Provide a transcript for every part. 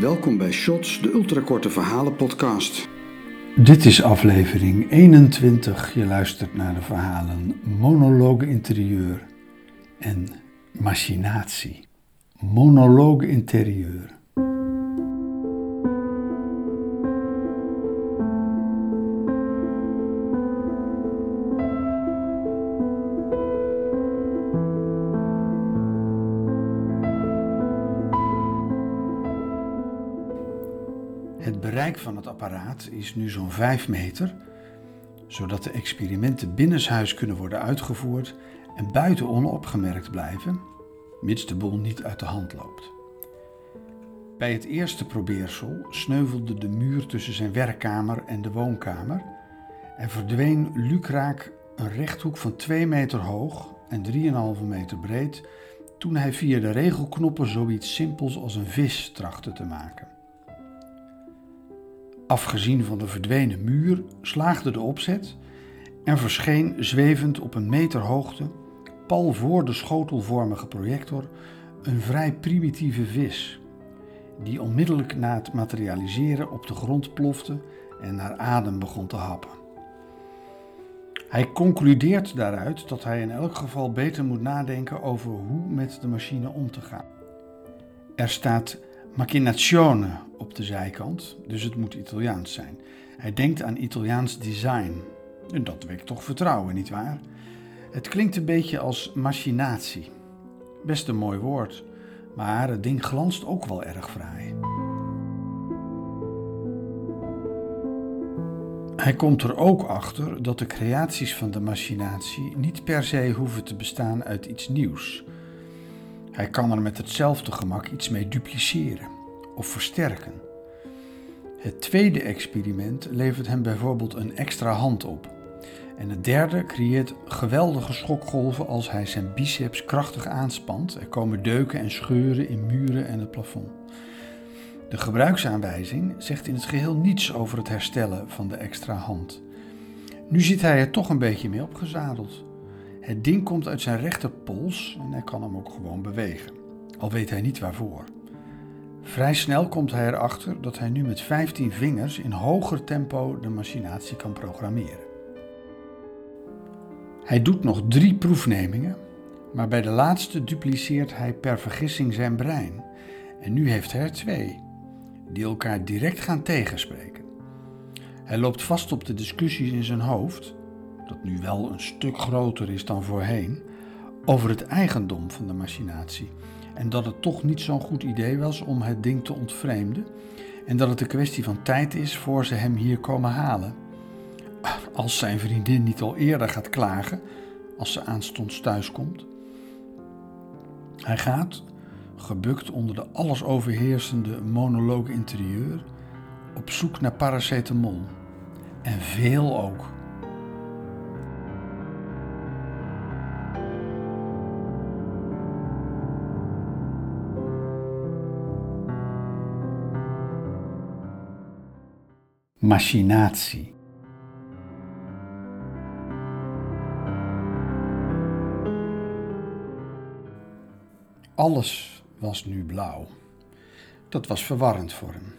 Welkom bij Shots, de ultrakorte verhalen podcast. Dit is aflevering 21. Je luistert naar de verhalen Monologe Interieur en Machinatie. Monologe Interieur. Het bereik van het apparaat is nu zo'n 5 meter, zodat de experimenten binnenshuis kunnen worden uitgevoerd en buiten onopgemerkt blijven, mits de boel niet uit de hand loopt. Bij het eerste probeersel sneuvelde de muur tussen zijn werkkamer en de woonkamer en verdween lukraak een rechthoek van 2 meter hoog en 3,5 meter breed toen hij via de regelknoppen zoiets simpels als een vis trachtte te maken. Afgezien van de verdwenen muur slaagde de opzet en verscheen zwevend op een meter hoogte, pal voor de schotelvormige projector, een vrij primitieve vis, die onmiddellijk na het materialiseren op de grond plofte en naar adem begon te happen. Hij concludeert daaruit dat hij in elk geval beter moet nadenken over hoe met de machine om te gaan. Er staat Macchinazione op de zijkant, dus het moet Italiaans zijn. Hij denkt aan Italiaans design. En dat wekt toch vertrouwen, nietwaar? Het klinkt een beetje als machinatie. Best een mooi woord, maar het ding glanst ook wel erg fraai. Hij komt er ook achter dat de creaties van de machinatie niet per se hoeven te bestaan uit iets nieuws. Hij kan er met hetzelfde gemak iets mee dupliceren of versterken. Het tweede experiment levert hem bijvoorbeeld een extra hand op. En het derde creëert geweldige schokgolven als hij zijn biceps krachtig aanspant. Er komen deuken en scheuren in muren en het plafond. De gebruiksaanwijzing zegt in het geheel niets over het herstellen van de extra hand. Nu zit hij er toch een beetje mee opgezadeld. Het ding komt uit zijn rechterpols en hij kan hem ook gewoon bewegen, al weet hij niet waarvoor. Vrij snel komt hij erachter dat hij nu met 15 vingers in hoger tempo de machinatie kan programmeren. Hij doet nog drie proefnemingen, maar bij de laatste dupliceert hij per vergissing zijn brein. En nu heeft hij er twee, die elkaar direct gaan tegenspreken. Hij loopt vast op de discussies in zijn hoofd dat nu wel een stuk groter is dan voorheen, over het eigendom van de machinatie. En dat het toch niet zo'n goed idee was om het ding te ontvreemden. En dat het een kwestie van tijd is voor ze hem hier komen halen. Als zijn vriendin niet al eerder gaat klagen, als ze aanstonds thuiskomt. Hij gaat, gebukt onder de alles overheersende monoloog interieur, op zoek naar paracetamol. En veel ook. Machinatie. Alles was nu blauw. Dat was verwarrend voor hem.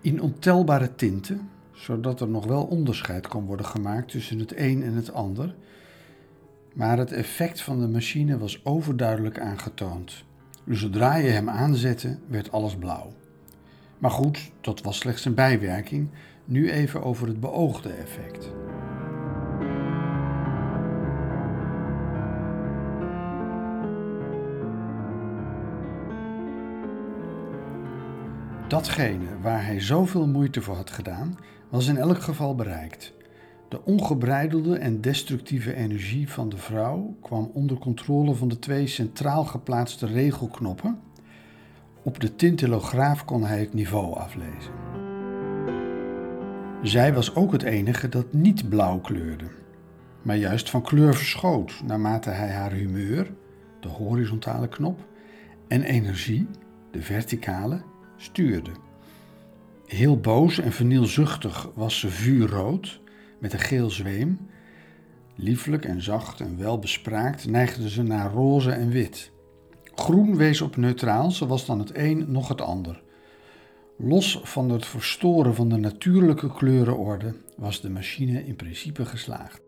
In ontelbare tinten, zodat er nog wel onderscheid kon worden gemaakt tussen het een en het ander. Maar het effect van de machine was overduidelijk aangetoond. Dus zodra je hem aanzette, werd alles blauw. Maar goed, dat was slechts een bijwerking. Nu even over het beoogde effect. Datgene waar hij zoveel moeite voor had gedaan, was in elk geval bereikt. De ongebreidelde en destructieve energie van de vrouw kwam onder controle van de twee centraal geplaatste regelknoppen op de tintilograaf kon hij het niveau aflezen. Zij was ook het enige dat niet blauw kleurde, maar juist van kleur verschoot naarmate hij haar humeur, de horizontale knop, en energie, de verticale, stuurde. Heel boos en vernielzuchtig was ze vuurrood met een geel zweem. Lieflijk en zacht en welbespraakt neigde ze naar roze en wit. Groen wees op neutraal, zoals dan het een nog het ander. Los van het verstoren van de natuurlijke kleurenorde was de machine in principe geslaagd.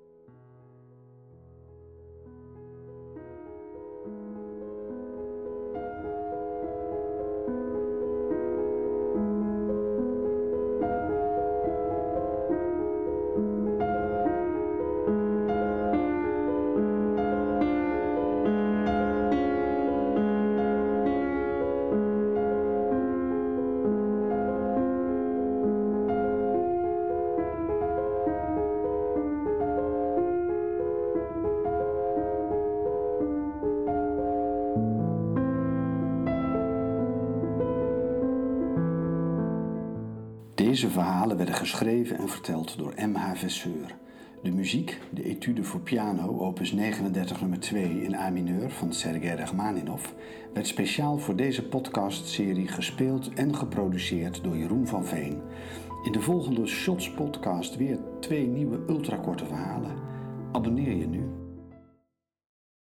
Deze verhalen werden geschreven en verteld door M.H. Vesseur. De muziek, de etude voor piano, opus 39 nummer 2 in A mineur van Sergei Rachmaninov, werd speciaal voor deze podcastserie gespeeld en geproduceerd door Jeroen van Veen. In de volgende Shots podcast weer twee nieuwe ultrakorte verhalen. Abonneer je nu.